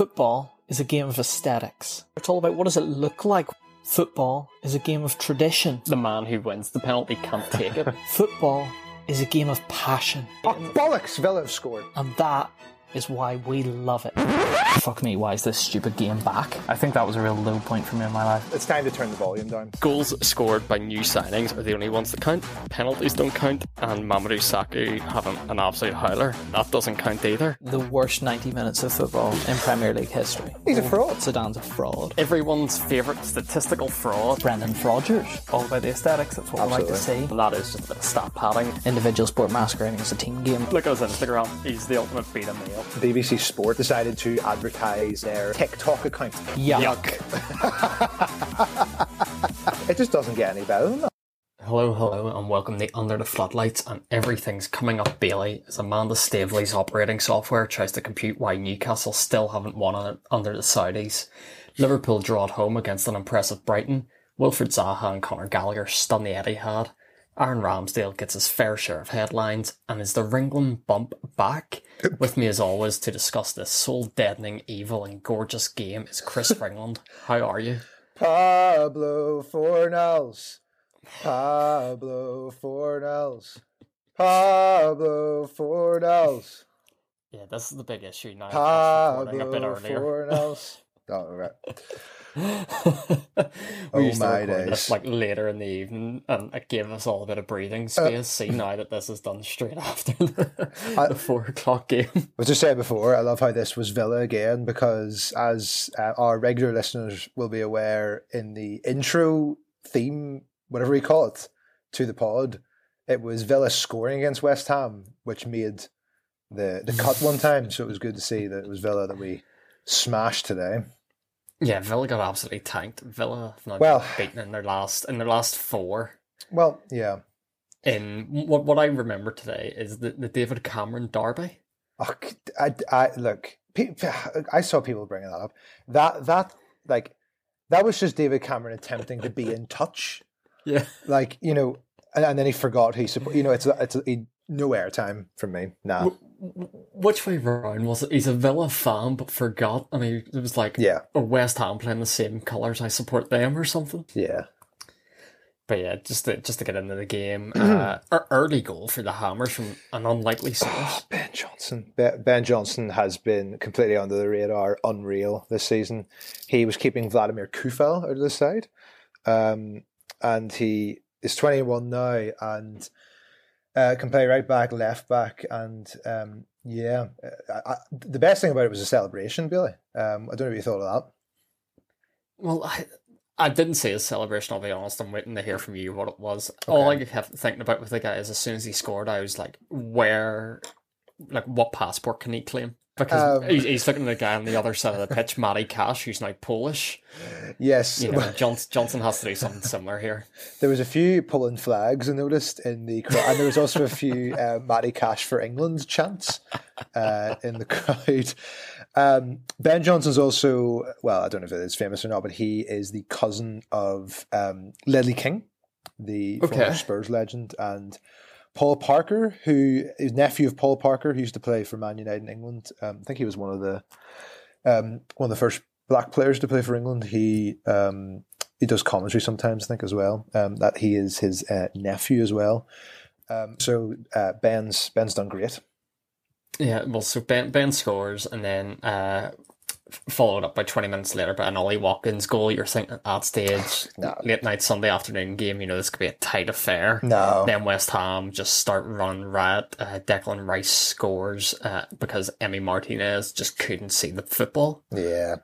Football is a game of aesthetics. It's all about what does it look like. Football is a game of tradition. The man who wins the penalty can't take it. Football is a game of passion. Oh, bollocks! Villa have scored. And that is why we love it. Fuck me, why is this stupid game back? I think that was a real low point for me in my life. It's time to turn the volume down. Goals scored by new signings are the only ones that count. Penalties don't count, and Mamadou Sakho having an absolute howler, that doesn't count either. The worst 90 minutes of football in Premier League history. He's a fraud. Zidane's a fraud. Everyone's favourite statistical fraud. Brendan Rodgers. All about the aesthetics, that's what I like to see. And that is just a bit of stat padding. Individual sport masquerading as a team game. Look at his Instagram, he's the ultimate beta male. BBC Sport decided to advertise their TikTok account. Yuck. It just doesn't get any better than that. Hello, hello, and welcome to Under the Floodlights, and everything's coming up Bailey as Amanda Staveley's operating software tries to compute why Newcastle still haven't won under the Saudis. Liverpool draw at home against an impressive Brighton. Wilfried Zaha and Conor Gallagher stun the Etihad. Aaron Ramsdale gets his fair share of headlines, and is the Ringland bump back? With me as always to discuss this soul-deadening, evil, and gorgeous game is Chris Ringland. How are you? Pablo Fornals. Pablo Fornals. Pablo Fornals. Yeah, this is the big issue now. I was recording a bit Pablo. Fornals. Oh, right. we Oh used to my record this like later in the evening, and it gave us all a bit of breathing space. See now that this is done straight after the, I- the four o'clock game. As I was just saying before, I love how this was Villa again because, as uh, our regular listeners will be aware, in the intro theme, whatever we call it, to the pod, it was Villa scoring against West Ham, which made the the cut one time. So it was good to see that it was Villa that we smashed today. Yeah, Villa got absolutely tanked. Villa have not Well- beaten in their last in their last four. Well, yeah. In what what I remember today is the, the David Cameron derby. Oh, I, I look. I saw people bringing that up. That that like that was just David Cameron attempting to be in touch. Yeah, like you know, and, and then he forgot he support. You know, it's it's he, no airtime from me. Nah, which way round was it? He's a Villa fan but forgot, and he it was like, yeah, "Oh, West Ham playing the same colours, I support them" or something. yeah. But yeah, just to, just to get into the game, uh, early goal for the Hammers from an unlikely source. Ben Johnson. Be- Ben Johnson has been completely under the radar, unreal this season. He was keeping Vladimir Coufal out of the side, um, and he is twenty one now and uh, can play right back, left back, and um, yeah, I, I, the best thing about it was the celebration, Billy. Um, I don't know what you thought of that. Well, I, I didn't see his celebration. I'll be honest. I'm waiting to hear from you what it was. All I kept thinking about with the guy is as soon as he scored, I was like, where, like, what passport can he claim? Because Um, he's, he's looking at the guy on the other side of the pitch, Matty Cash, who's now Polish. Yes, You know, Johnson, Johnson has to do something similar here. There was a few pulling flags I noticed in the crowd, and there was also a few uh, Matty Cash for England chants uh, in the crowd. Um, ben Johnson's also, well, I don't know if it is famous or not, but he is the cousin of um, Ledley King, the former Spurs legend, and Paul Parker, who is nephew of Paul Parker, who used to play for Man United in England. Um, I think he was one of the um, one of the first black players to play for England. He um, he does commentary sometimes, I think, as well. Um, that he is his uh, nephew as well. Um, so uh, Ben's Ben's done great. Yeah, well, so Ben Ben scores, and then uh, followed up by twenty minutes later by an Ollie Watkins goal. You're thinking at that stage, No. late night Sunday afternoon game, you know this could be a tight affair. No, Then West Ham just start running riot. Uh, Declan Rice scores uh, because Emi Martinez just couldn't see the football. yeah.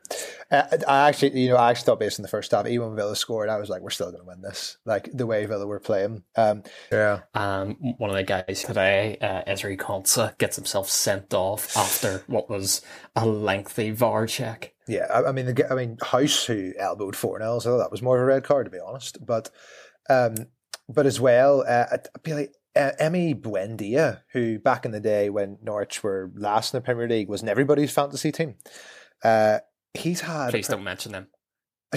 Uh, I actually, you know, I actually thought based on the first half, even when Villa scored, I was like, we're still going to win this. Like the way Villa were playing. Um, yeah. Um, one of the guys today, uh, Ezri Konsa, gets himself sent off after what was a lengthy VAR check. Yeah, I, I mean, the, I mean, House who elbowed four 0 so that was more of a red card to be honest. But, um, but as well, uh, I'd be like uh, Emi Buendia, who back in the day when Norwich were last in the Premier League was in everybody's fantasy team. Uh, he's had Please don't mention them.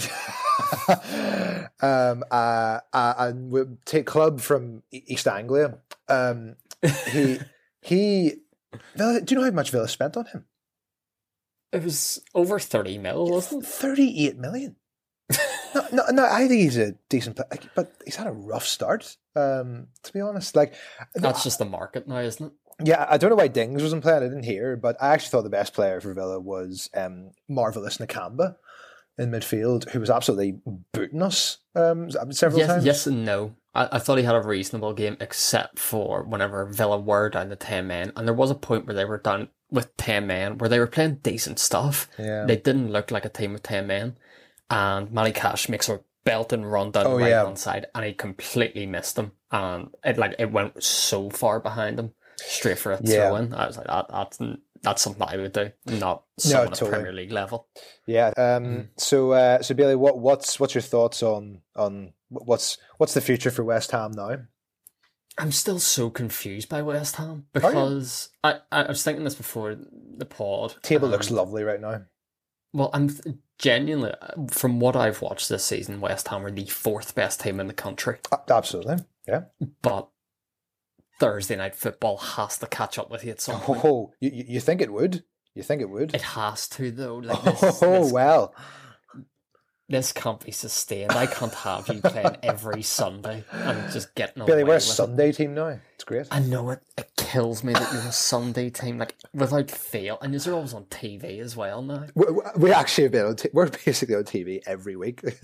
um, uh, uh, and we'll take club from East Anglia. Um, he he. Villa, do you know how much Villa spent on him? It was over thirty mil, wasn't it? Thirty-eight million. no, no, no, I think he's a decent player, but he's had a rough start. Um, to be honest, like That's just the market now, isn't it? Yeah, I don't know why Ings wasn't playing. I didn't hear, but I actually thought the best player for Villa was um, Marvelous Nakamba in midfield, who was absolutely booting us um, several yes, times. yes and no. I, I thought he had a reasonable game, except for whenever Villa were down to ten men, and there was a point where they were down with ten men, where they were playing decent stuff. Yeah. They didn't look like a team of ten men, and Matty Cash makes a belt and run down Oh, the right yeah. hand side, and he completely missed them, and it like it went so far behind him, straight for a Yeah. throw in. I was like, that, that's that's something I would do, not someone totally. at Premier League level. Yeah. Um, Mm. So, uh, so Billy, what, what's what's your thoughts on on what's what's the future for West Ham now? I'm still so confused by West Ham because I, I was thinking this before the pod. Table um, looks lovely right now. Well, I'm th- genuinely, from what I've watched this season, West Ham are the fourth best team in the country. Uh, absolutely. Yeah. But Thursday night football has to catch up with you at some point. Oh, you, you you think it would? You think it would? It has to though. Like this, oh this, well. This can't be sustained. I can't have you playing every Sunday and just getting Billy, away we're a with it. Sunday team now. It's great. I know it. It kills me that you're a Sunday team, like without fail, and you're always on TV as well now. We, we actually have been on. T- we're basically on TV every week.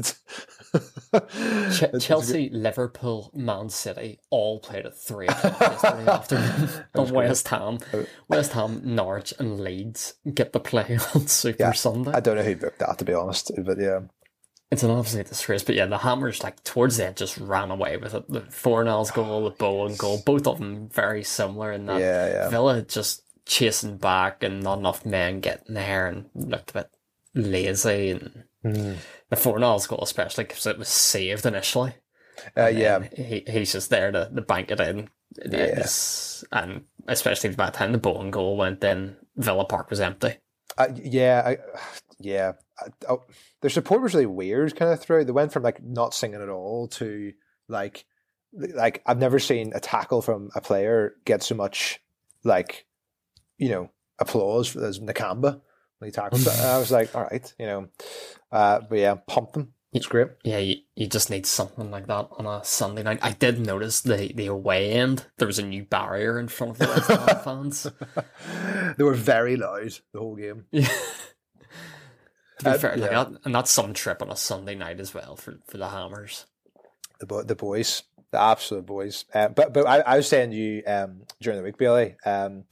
Ch- Chelsea, Liverpool, Man City all played at three o'clock yesterday afternoon. And West Ham, uh, West Ham, Norwich, and Leeds get the play on Super Yeah, Sunday. I don't know who booked that to be honest, but yeah, It's an absolute disgrace. But yeah, the Hammers like towards the end just ran away with it. The Fornals' goal, the Bowen goal, both of them very similar in that yeah, yeah. Villa just chasing back and not enough men getting there and looked a bit lazy and Mm. the Fornals' goal especially because it was saved initially. Uh, yeah, he, he's just there to, to bank it in. It's- And especially by the time the Bowen goal went in, Villa Park was empty. I, yeah, I, yeah. I, oh, their support was really weird, kind of throughout. They went from like not singing at all to like, like I've never seen a tackle from a player get so much like, you know, applause for as Nakamba when he tackled. And I was like, all right, you know, uh, but yeah, pump them. It's great. Yeah, you, you just need something like that on a Sunday night. I did notice the, the away end, there was a new barrier in front of the West Ham fans. they were very loud the whole game. Yeah. to be Uh, fair, like yeah. that, and that's some trip on a Sunday night as well for, for the Hammers. the bo- the boys, the absolute boys. Um, but but I, I was saying to you um, during the week, Billy. Um,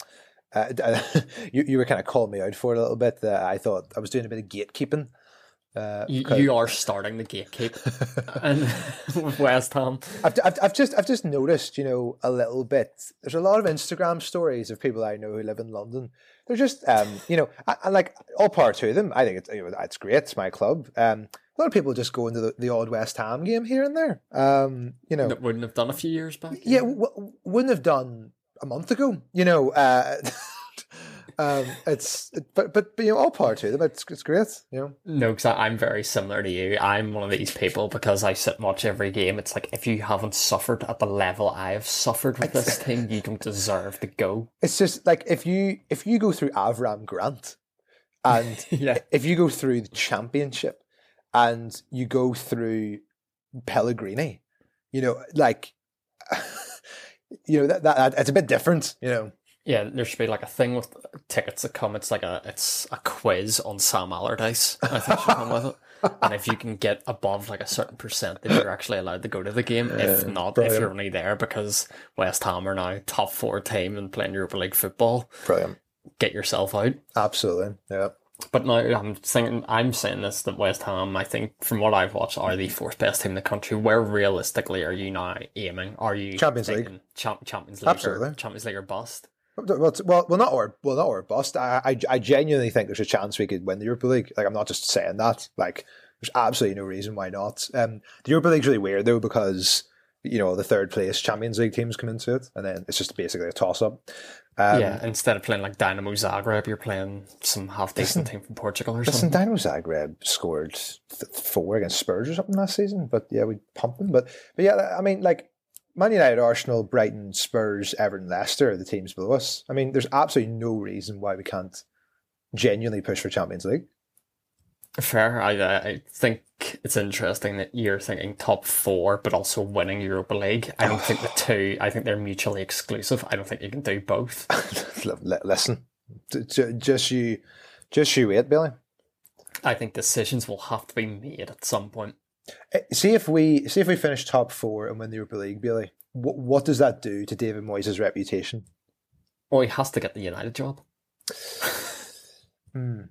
uh, you you were kind of calling me out for it a little bit. That I thought I was doing a bit of gatekeeping. Uh, You, you are starting the gatekeep and with West Ham. I've, I've, I've just I've just noticed, you know, a little bit. There's a lot of Instagram stories of people I know who live in London. They're just, um, you know, I, I like all part to them. I think it's you know, it's great. It's my club. Um, a lot of people just go into the, the odd West Ham game here and there. Um, you know, That wouldn't have done a few years back. yeah, w- wouldn't have done a month ago. You know, uh, um, it's but, but but you know, all power to them. It's it's great. You know, No, because I'm very similar to you. I'm one of these people because I sit and watch every game. It's like if you haven't suffered at the level I have suffered with this thing, you don't deserve to go. it's just like if you if you go through Avram Grant, and Yeah. if you go through the championship, and you go through Pellegrini, you know, like. You know that, that it's a bit different, you know. Yeah, there should be like a thing with tickets that come. It's like a it's a quiz on Sam Allardyce. I think should come with it. And if you can get above like a certain percent, then you're actually allowed to go to the game. If not, if you're only there because West Ham are now top four team and playing Europa League football, Brilliant, get yourself out. absolutely, yeah. But now I'm thinking, I'm saying this that West Ham, I think, from what I've watched, are the fourth best team in the country. Where realistically are you now aiming? Are you Champions League. Champions League, Absolutely. Champions League or bust? Well, well, well, not or well, not or bust. I, I, I genuinely think there's a chance we could win the Europa League. Like, I'm not just saying that. Like, there's absolutely no reason why not. Um, the Europa League's really weird though because you know the third place Champions League teams come into it, and then it's just basically a toss up. Um, yeah, instead of playing like Dynamo Zagreb, you're playing some half decent team from Portugal or Listen, something. Dynamo Zagreb scored th- four against Spurs or something last season, but yeah, we pumped them. But but yeah, I mean, like Man United, Arsenal, Brighton, Spurs, Everton, Leicester are the teams below us. I mean, there's absolutely no reason why we can't genuinely push for Champions League. Fair. I, I think it's interesting that you're thinking top four, but also winning Europa League. I don't think the oh. two. I think they're mutually exclusive. I don't think you can do both. Listen, just you, just you wait, Billy. I think decisions will have to be made at some point. Eh, see if we see if we finish top four and win the Europa League, Billy. What what does that do to David Moyes' reputation? Oh, he has to get the United job. Hmm.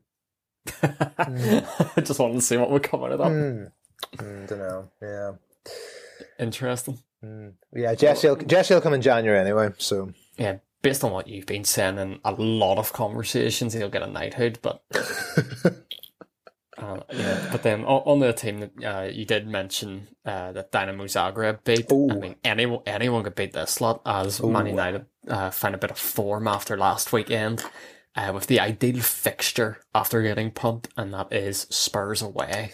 I just wanted to see what would come out of that. Mm. Mm, don't know. Yeah. Interesting. Mm. Yeah, Jesse will, Jesse will come in January anyway. So Yeah, based on what you've been saying in a lot of conversations, he'll get a knighthood. But uh, yeah, but then on, the team that uh, you did mention uh, that Dynamo Zagreb beat. I mean, anyone anyone could beat this lot as Man Ooh. United uh, find a bit of form after last weekend. Uh, with the ideal fixture after getting pumped, and that is Spurs away.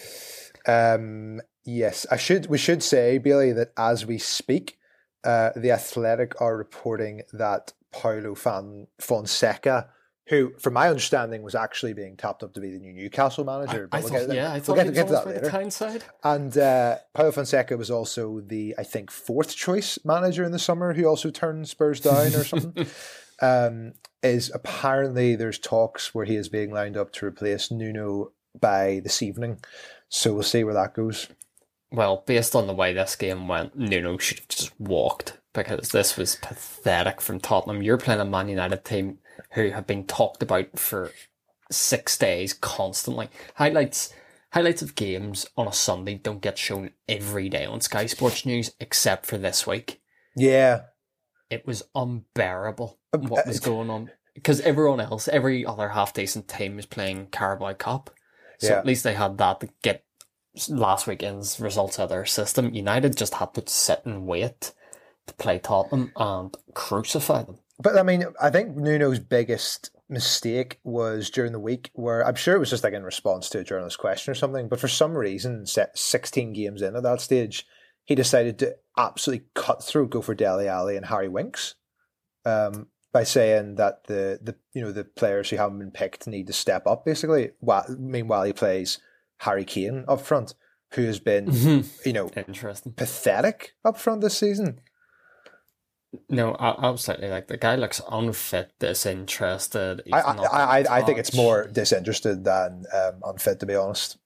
Um, yes, I should. We should say, Billy that as we speak, uh, the Athletic are reporting that Paulo Fan Fonseca, who, from my understanding, was actually being tapped up to be the new Newcastle manager. I but thought, we'll get, yeah, I we'll thought get, get was to that later. the town side. And uh, Paulo Fonseca was also the, I think, fourth choice manager in the summer who also turned Spurs down or something. um, is apparently there's talks where he is being lined up to replace Nuno by this evening. So we'll see where that goes. Well, based on the way this game went, Nuno should have just walked because this was pathetic from Tottenham. You're playing a Man United team who have been talked about for six days constantly. Highlights highlights of games on a Sunday don't get shown every day on Sky Sports News except for this week. Yeah, It was unbearable Uh, what was going on because everyone else, every other half decent team was playing Carabao Cup. So Yeah. at least they had that to get last weekend's results out of their system. United just had to sit and wait to play Tottenham and crucify them. But I mean, I think Nuno's biggest mistake was during the week where I'm sure it was just like in response to a journalist question or something. But for some reason, set 16 games in at that stage, he decided to absolutely cut through, go for Dele Alli and Harry Winks, um, by saying that the the you know the players who haven't been picked need to step up. Basically, while, meanwhile he plays Harry Kane up front, who has been you know Interesting. pathetic up front this season. No, absolutely. Like the guy looks unfit, disinterested. I I, I, I think it's more disinterested than um, unfit, to be honest.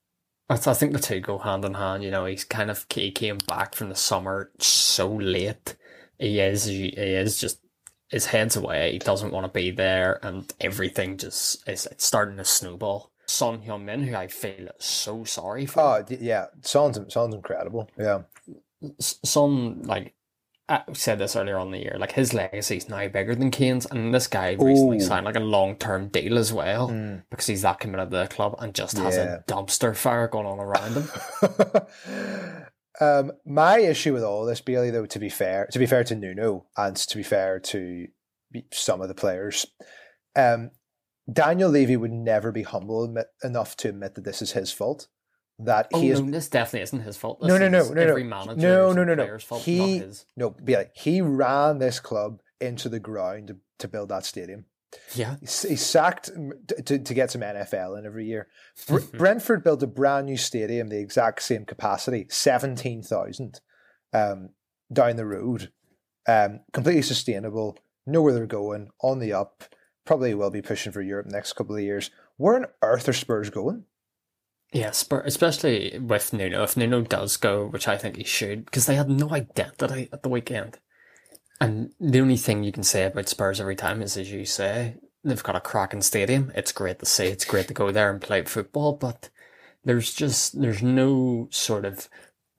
I, I think the two go hand in hand. You know, he's kind of he came back from the summer so late. He is he is just his head's away. He doesn't want to be there, and everything just is it's starting to snowball. Son Heung-min, who I feel so sorry for. Oh yeah, sounds sounds incredible. Yeah, Son like. I said this earlier on in the year, like his legacy is now bigger than Kane's, and this guy recently Ooh. signed like a long term deal as well Mm. because he's that committed to the club and just has Yeah. a dumpster fire going on around him. um, my issue with all this, Bailey, though, to be fair, to be fair to Nuno and to be fair to some of the players, um, Daniel Levy would never be humble admit, enough to admit that this is his fault. That Oh he is no, this definitely isn't his fault. No, This no, no, no, no. every No, and no, no, no. player's fault, He- his. no, Bailey. He ran this club into the ground to, to build that stadium. Yeah, He he sacked to, to, to get some NFL in every year. Br- Brentford built a brand new stadium, the exact same capacity, 17,000 um, down the road. Um, completely sustainable, know where they're going, on the up, probably will be pushing for Europe next couple of years. Where on earth are Spurs going? Yeah. but especially with Nuno. If Nuno does go, which I think he should, because they had no identity at the weekend. And the only thing you can say about Spurs every time is, as you say, they've got a cracking stadium. It's great to see. It's great to go there and play football, but there's just there's no sort of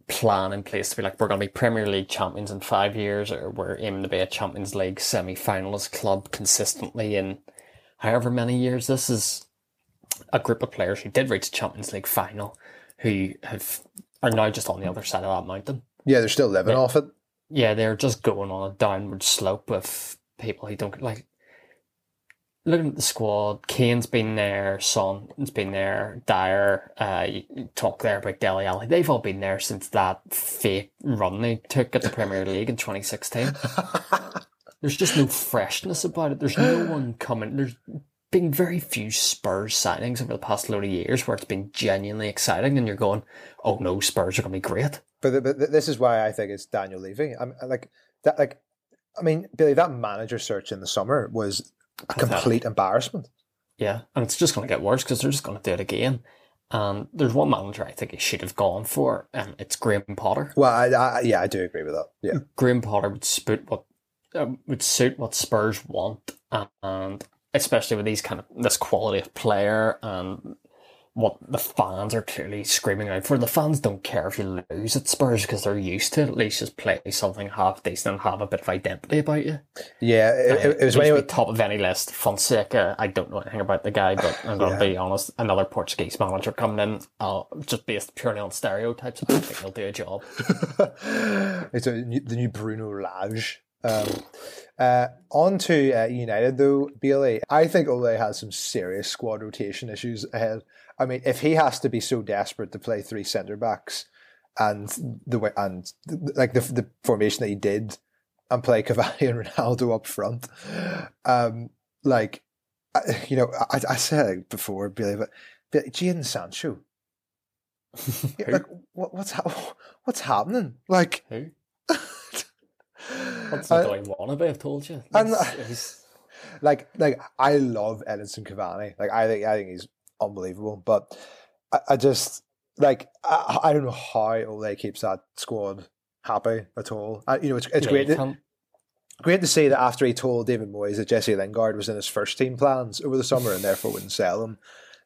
plan in place to be like we're going to be Premier League champions in five years, or we're aiming to be a Champions League semi-finalist club consistently in however many years. This is a group of players who did reach a Champions League final, who have are now just on the other side of that mountain. Yeah, they're still living Yeah. off it. Yeah, they're just going on a downward slope with people who don't like. Looking at the squad, Kane's been there, Son's been there, Dier, uh, you talk there about Dele Alli. They've all been there since that fake run they took at the Premier League in 2016. There's just no freshness about it. There's no one coming. There's been very few Spurs signings over the past load of years where it's been genuinely exciting, and you're going, "Oh no, Spurs are going to be great." But, the, but this is why I think it's Daniel Levy. I'm like that. Like, I mean, Billy, that manager search in the summer was a complete embarrassment. Yeah, and it's just going to get worse because they're just going to do it again. And there's one manager I think he should have gone for, and it's Graham Potter. Well, I, I, yeah, I do agree with that. Yeah, Graham Potter would suit what um, would suit what Spurs want, and especially with these kind of this quality of player and what the fans are clearly screaming out for. The fans don't care if you lose at Spurs because they're used to it. at least just play something half decent and have a bit of identity about you. yeah. It, it, it was He when should you be top of any list. Fonseca, I don't know anything about the guy, but I'm going to be honest. Another Portuguese manager coming in, uh, just based purely on stereotypes, I don't think he'll do a job. it's a, the new Bruno Lage. Um, uh, on to uh, United though, Bailey. I think Ole has some serious squad rotation issues ahead. I mean, if he has to be so desperate to play three centre backs and the way and like the the formation that he did and play Cavani and Ronaldo up front, um, like I- you know, I, I said it before, Bailey, but, but Jadon Sancho, like what, what's hap- what's happening? Like. Who? What's I- the guy wannabe? I've told you. I'm He's- like like I love Edinson Cavani. Like I think I think he's unbelievable. But I, I just like I, I don't know how Ole keeps that squad happy at all. I, you know, it's it's yeah, great great to see that after he told David Moyes that Jesse Lingard was in his first team plans over the summer and therefore wouldn't sell him,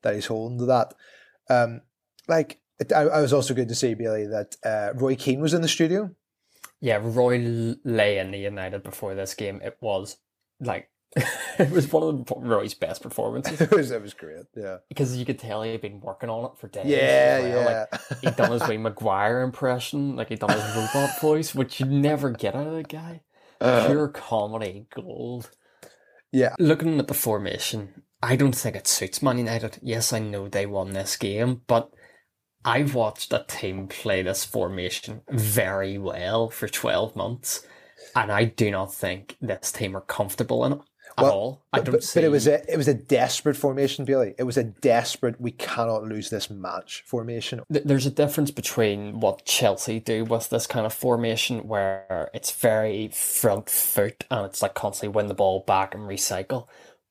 that he's holding to that. Um, like it, I, I was also good to see Billy that uh, Roy Keane was in the studio. Yeah, Roy lay in the United before this game. It was like it was one of Roy's best performances it was it was great. Yeah, because you could tell he'd been working on it for days. yeah, well. yeah. Like, he'd done his way Maguire impression, like he'd done his robot voice, which you never get out of the guy. Uh. Pure comedy gold. Yeah. Looking at the formation, I don't think it suits Man United. Yes, I know they won this game, but I've watched a team play this formation very well for 12 months, and I do not think this team are comfortable in it at Well, all. I don't but, see but it was a it was a desperate formation, Billy. It was a desperate. We cannot lose this match formation. There's a difference between what Chelsea do with this kind of formation where it's very front foot and it's like constantly win the ball back and recycle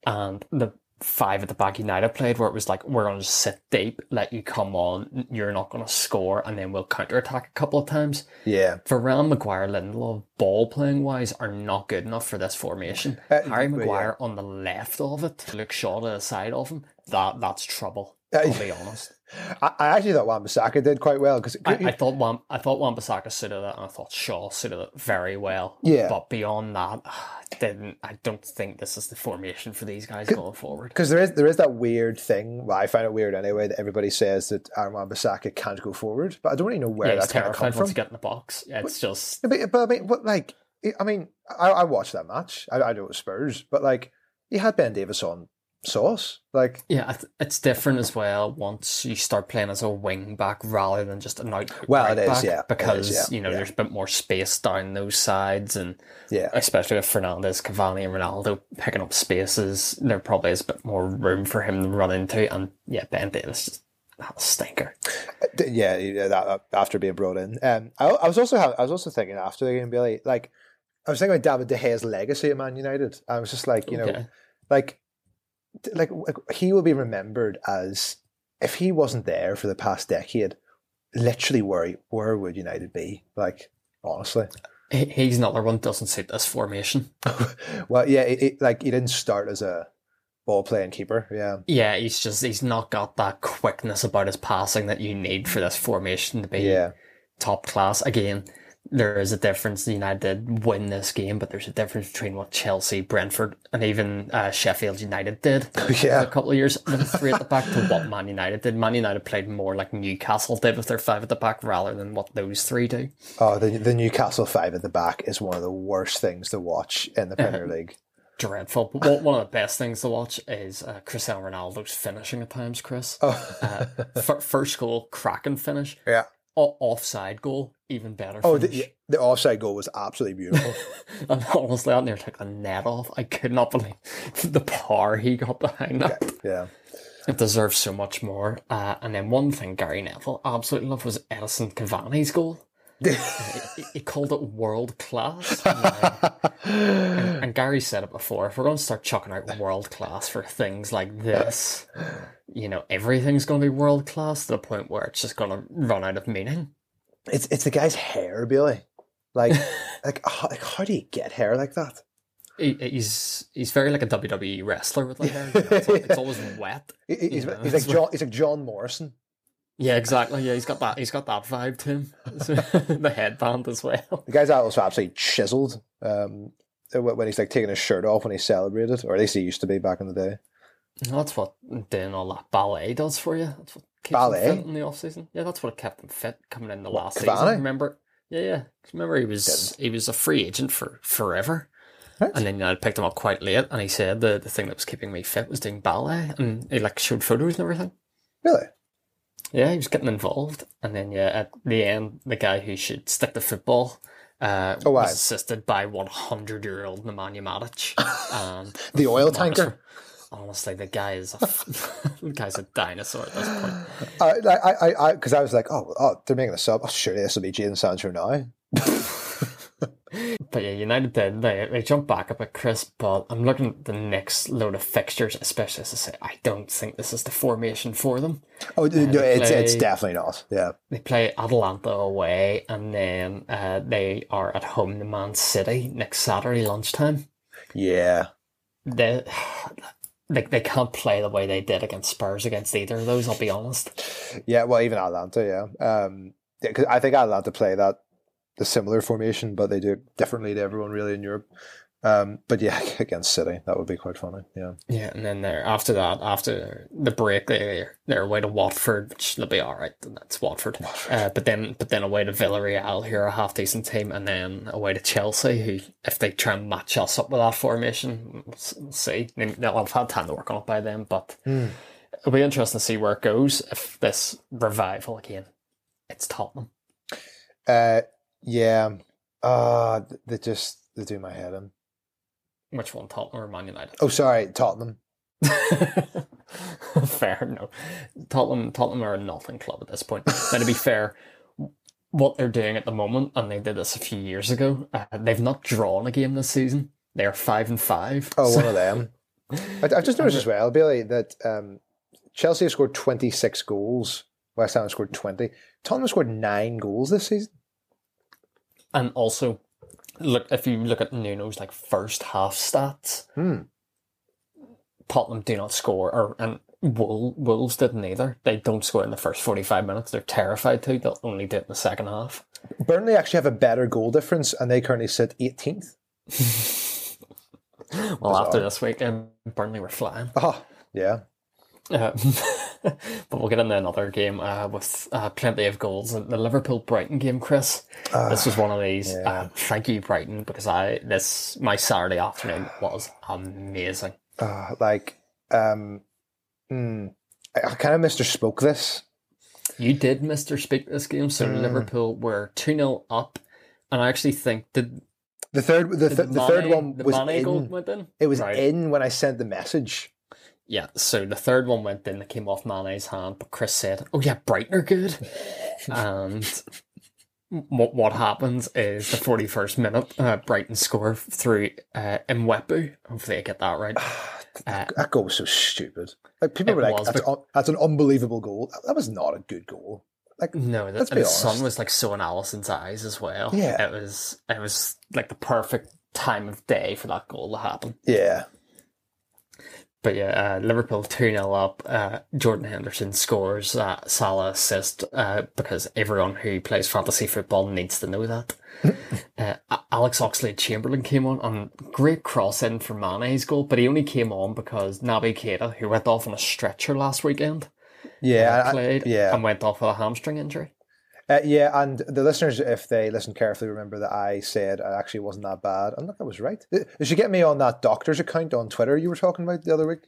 and the five at the back United played where it was like we're going to sit deep let you come on you're not going to score and then we'll counter attack a couple of times Yeah, Varane, Maguire, Lindelof, ball playing wise, are not good enough for this formation. Uh, Harry Maguire on the left of it, Luke Shaw to the side of him, that that's trouble. Uh, I'll be honest. I, I actually thought Wan-Bissaka did quite well because I, I thought Wan, I thought Wan-Bissaka suited it, and I thought Shaw suited it very well. Yeah. but beyond that, didn't I don't think this is the formation for these guys going forward. because there is there is that weird thing. Well, I find it weird anyway that everybody says that Aaron Wan-Bissaka can't go forward, but I don't really know where Yeah, that's going to come from. once you get in the box. Yeah, it's just Yeah, But, but I mean, what like I mean, I, I watched that match. I, I know it was Spurs, but like he had Ben Davies on sauce. Like Yeah, it's different as well once you start playing as a wing back rather than just an out. Well, right it is, yeah, it is, because yeah, you know yeah. there's a bit more space down those sides, and yeah, especially with Fernandes, Cavani, and Ronaldo picking up spaces, there probably is a bit more room for him to run into. And yeah, Ben Davies just that stinker. Yeah, yeah, that, uh, after being brought in. Um, I, I was also ha- I was also thinking after the game, Billy, like I was thinking about David De Gea's legacy at Man United. I was just like, you know, like, like like he will be remembered as if he wasn't there for the past decade. Literally, where where would United be? Like, honestly, He, he's another one doesn't suit this formation. well, yeah, it, it, like he didn't start as a ball playing keeper. Yeah, Yeah, he's just he's not got that quickness about his passing that you need for this formation to be yeah, top class. Again, there is a difference. United did win this game, but there's a difference between what Chelsea, Brentford, and even uh, Sheffield United did a couple of years three at the back to what Man United did. Man United played more like Newcastle did with their five at the back rather than what those three do. Oh, the the Newcastle five at the back is one of the worst things to watch in the Premier League. Dreadful. But one- of the best things to watch is uh, Cristiano Ronaldo's finishing at times, Chris. Oh, Uh, fir- first goal, cracking finish. yeah. Offside goal, even better. Oh, the, the offside goal was absolutely beautiful. And honestly, I nearly took the net off. I could not believe the power he got behind that. yeah. It deserves so much more. Uh, and then one thing Gary Neville absolutely loved was Edinson Cavani's goal. He, called it world class. and, and Gary said it before. If we're going to start chucking out world class for things like this, you know, everything's going to be world class to the point where it's just going to run out of meaning. It's it's the guy's hair, Billy. Like like how, like how do you get hair like that? He, he's he's very like a WWE wrestler with like hair. You know, it's, it's always wet. He- He's, he's like John. He's like John Morrison. Yeah, exactly. Yeah, he's got that. He's got that vibe to him. the headband as well. The guy's also absolutely chiseled. Um, when he's like taking his shirt off when he celebrated, or at least he used to be back in the day. That's what doing all that ballet does for you. That's what keeps Ballet? him fit in the off season. Yeah, that's what kept him fit coming in the last Cavani? season. Remember? Yeah, yeah. Remember, he was he was a free agent for forever, Right. and then I picked him up quite late. And he said the the thing that was keeping me fit was doing ballet, and he like showed photos and everything. Really? Yeah, he was getting involved, and then yeah, at the end, the guy who should stick to football. Uh, Oh, wow. was assisted by 100 year old Nemanja Matic and The oil Marcus- tanker. Honestly, the guy is a the guy's a dinosaur at this point. I, I, I, because I, was like, oh, oh, they're making a sub. Oh, surely this will be Jadon Sancho now. But yeah, United did. They they jumped back up at Chris. But I'm looking at the next load of fixtures, especially as I say, I don't think this is the formation for them. Oh, no, it's it's definitely not. Yeah, They play Atalanta away, and then uh, they are at home to Man City next Saturday lunchtime. yeah. They, they they can't play the way they did against Spurs against either of those. I'll be honest. Yeah, well, even Atalanta, yeah. Um, yeah, I think Atalanta play that the similar formation, but they do it differently to everyone really in Europe. Um, but yeah, against City, that would be quite funny. Yeah, Yeah, and then they're after that, after the break, they they're away to Watford, which they'll be all right. and That's Watford. Uh, but then, but then away to Villarreal, who are a half decent team, and then away to Chelsea, who if they try and match us up with that formation, we'll see. They- They'll have had time to work on it by then, but it'll be interesting to see where it goes if this revival again. It's Tottenham. uh, yeah. Uh, they just they do my head in. Which one, Tottenham or Man United? Oh, sorry, Tottenham. fair, no. Tottenham, Tottenham are a nothing club at this point. Now, to be fair, what they're doing at the moment, and they did this a few years ago, uh, they've not drawn a game this season. They are five and five. Oh, So- one of them. I, I've just noticed as well, Billy, that um, Chelsea have scored twenty six goals. West Ham have scored twenty. Tottenham have scored nine goals this season. And also, look if you look at Nuno's like first half stats, Hmm. Tottenham do not score, or and Wolves didn't either. They don't score in the first forty five minutes. They're terrified to. They'll only do it in the second half. Burnley actually have a better goal difference, and they currently sit eighteenth. Well, after Bizarre. this weekend, Burnley were flying. Oh, yeah. Uh, but we'll get into another game uh, with uh, plenty of goals. The Liverpool Brighton game, Chris. this was one of these. yeah. Uh, thank you, Brighton, because I this my Saturday afternoon was amazing. Uh, like, um, mm, I, I kind of Mr. Spoke this. You did, Mister, speak this game. So Mm. Liverpool were two 0 up, and I actually think did, The third, the, th- the third Mane- one the was Mane goal in. went in. It was Right. in when I sent the message. Yeah, so the third one went in, it came off Mane's hand, but Chris said, Oh yeah, Brighton are good. and what what happens is the 41st minute, uh, Brighton score through uh, Mwepu. Hopefully I get that right. Uh, That goal was so stupid. Like people were like, was, that's, un- "That's an unbelievable goal." That was not a good goal. Like, no, Let's and the sun was like so in Alisson's eyes as well. Yeah. It was it was like the perfect time of day for that goal to happen. yeah, But yeah, uh, Liverpool 2 0 up. Uh, Jordan Henderson scores, uh, Salah assist, uh, because everyone who plays fantasy football needs to know that. uh, Alex Oxlade Chamberlain came on on great cross in for Mane's goal, but he only came on because Naby Keita, who went off on a stretcher last weekend, yeah, I- I- played yeah. and went off with a hamstring injury. Uh, yeah, and the listeners, if they listen carefully, remember that I said I actually wasn't that bad. And look, I was right. Did you get me on that doctor's account on Twitter you were talking about the other week?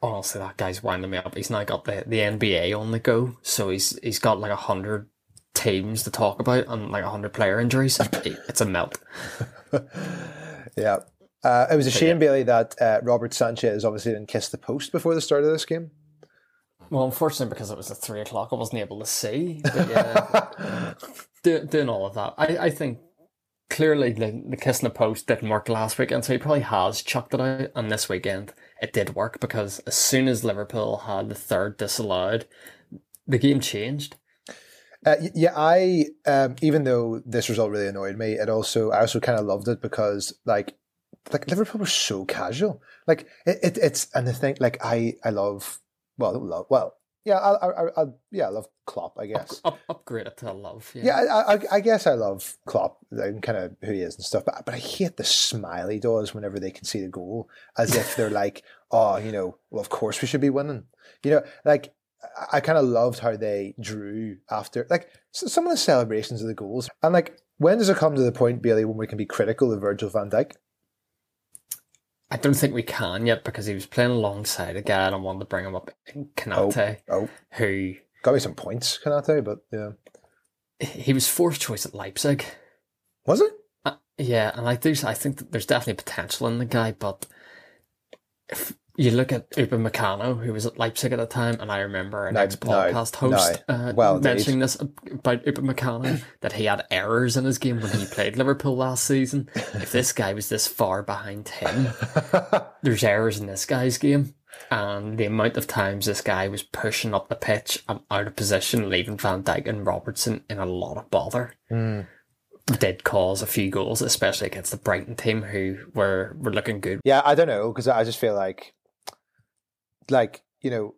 Honestly, that guy's winding me up. He's now got the, the NBA on the go, so he's he's got like a hundred teams to talk about and like a 100 player injuries, it's a melt. Yeah. Uh, it was a shame, Bailey, that uh, Robert Sanchez obviously didn't kiss the post before the start of this game. Well, unfortunately, because it was at three o'clock, I wasn't able to see. But yeah, do, doing all of that, I, I think clearly the, the kiss in the post didn't work last weekend, so he probably has chucked it out. And this weekend, it did work because as soon as Liverpool had the third disallowed, the game changed. Uh, yeah, I um, even though this result really annoyed me, it also I also kind of loved it because like like Liverpool were so casual. Like it, it it's and the thing like I I love well I don't love well yeah I I, I, yeah I love Klopp I guess. Up, upgrade it to love. Yeah. Yeah, I, I, I guess I love Klopp and kind of who he is and stuff, but but I hate the smile he does whenever they concede a goal, as if they're like, oh, you know, well, of course we should be winning. You know, like I, I kind of loved how they drew after, like some of the celebrations of the goals, and like when does it come to the point, Bailey, when we can be critical of Virgil Van Dijk? I don't think we can yet because he was playing alongside a guy and I wanted to bring him up in Konate, Oh, who got me some points, tell? But yeah, he was fourth choice at Leipzig. was it? Uh, yeah, and I do. I think that there's definitely potential in the guy, but if you look at Upamecano, who was at Leipzig at the time, and I remember an No, ex podcast no, host no. uh, Well, mentioning this about Upamecano that he had errors in his game when he played Liverpool last season. If this guy was this far behind him, there's errors in this guy's game. And the amount of times this guy was pushing up the pitch and out of position, leaving Van Dijk and Robertson in a lot of bother did cause a few goals, especially against the Brighton team who were, were looking good. Yeah, I don't know because I just feel like, like you know,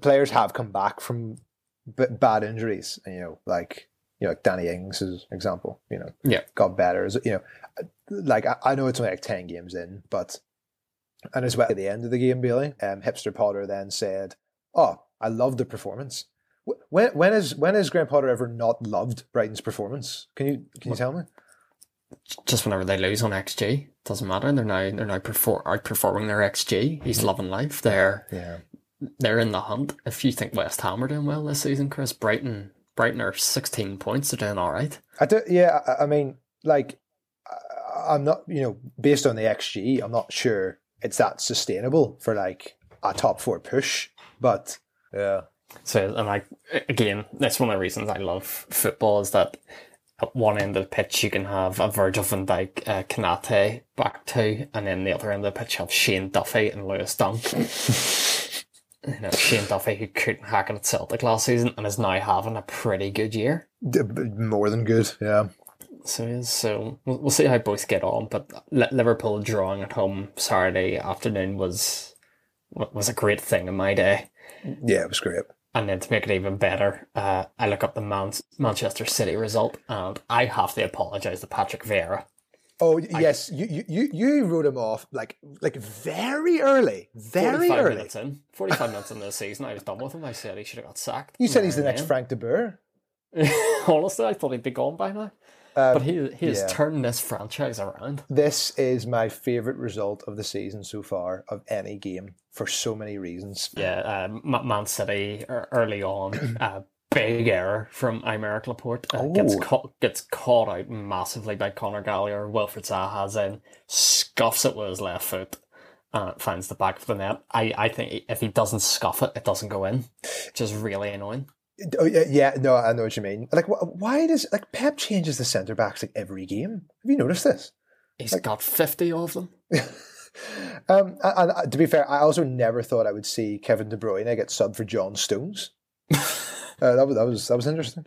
players have come back from b- bad injuries, and you know, like you know, like Danny Ings is an example. You know, Yeah. got better. As you know, like I, I know it's only like ten games in, but and as well at the end of the game, Bailey, um, Hipster Potter then said, "Oh, I love the performance." Wh- When when is when has Graham Potter ever not loved Brighton's performance? Can you can you tell me? Just whenever they lose on XG, doesn't matter. They're now they're now perfor- outperforming their XG. He's loving life. They're Yeah. they're in the hunt. If you think West Ham are doing well this season, Chris, Brighton Brighton are sixteen points. They're doing all right. I do, yeah, I, I mean, like, I- I'm not, you know, based on the XG, I'm not sure it's that sustainable for like a top four push. But yeah, So, and like again, that's one of the reasons I love football is that at one end of the pitch you can have a Virgil van Dijk, uh, Konate back two, and then the other end of the pitch you have Shane Duffy and Lewis Dunk. you know, Shane Duffy who couldn't hack it at Celtic last season and is now having a pretty good year. More than good. Yeah, So. So we'll, we'll see how both get on. But Liverpool drawing at home Saturday afternoon was was a great thing in my day. yeah, it was great. And then to make it even better, uh, I look up the Man- Manchester City result, and I have to apologise to Patrick Vieira. Oh yes, you, you you you wrote him off like like very early, very 45 early. minutes in, forty-five minutes in the season, I was done with him. I said he should have got sacked. You said he's the next Frank de Boer. Honestly, I thought he'd be gone by now. Um, But he he has yeah. turned this franchise around. This is my favorite result of the season so far of any game for so many reasons. Yeah, Ma- Man City early on, uh, big error from Aymeric Laporte. Uh, gets Oh. caught gets caught out massively by Conor Gallagher. Wilfried Zaha's in, scuffs it with his left foot, and finds the back of the net. I, I think if he doesn't scuff it, it doesn't go in, which is really annoying. Oh, yeah, yeah, no, I know what you mean. Like, wh- why does like Pep changes the centre backs like every game? Have you noticed this? He's got fifty of them. um, and, and to be fair, I also never thought I would see Kevin De Bruyne get subbed for John Stones. uh, that was that was that was interesting.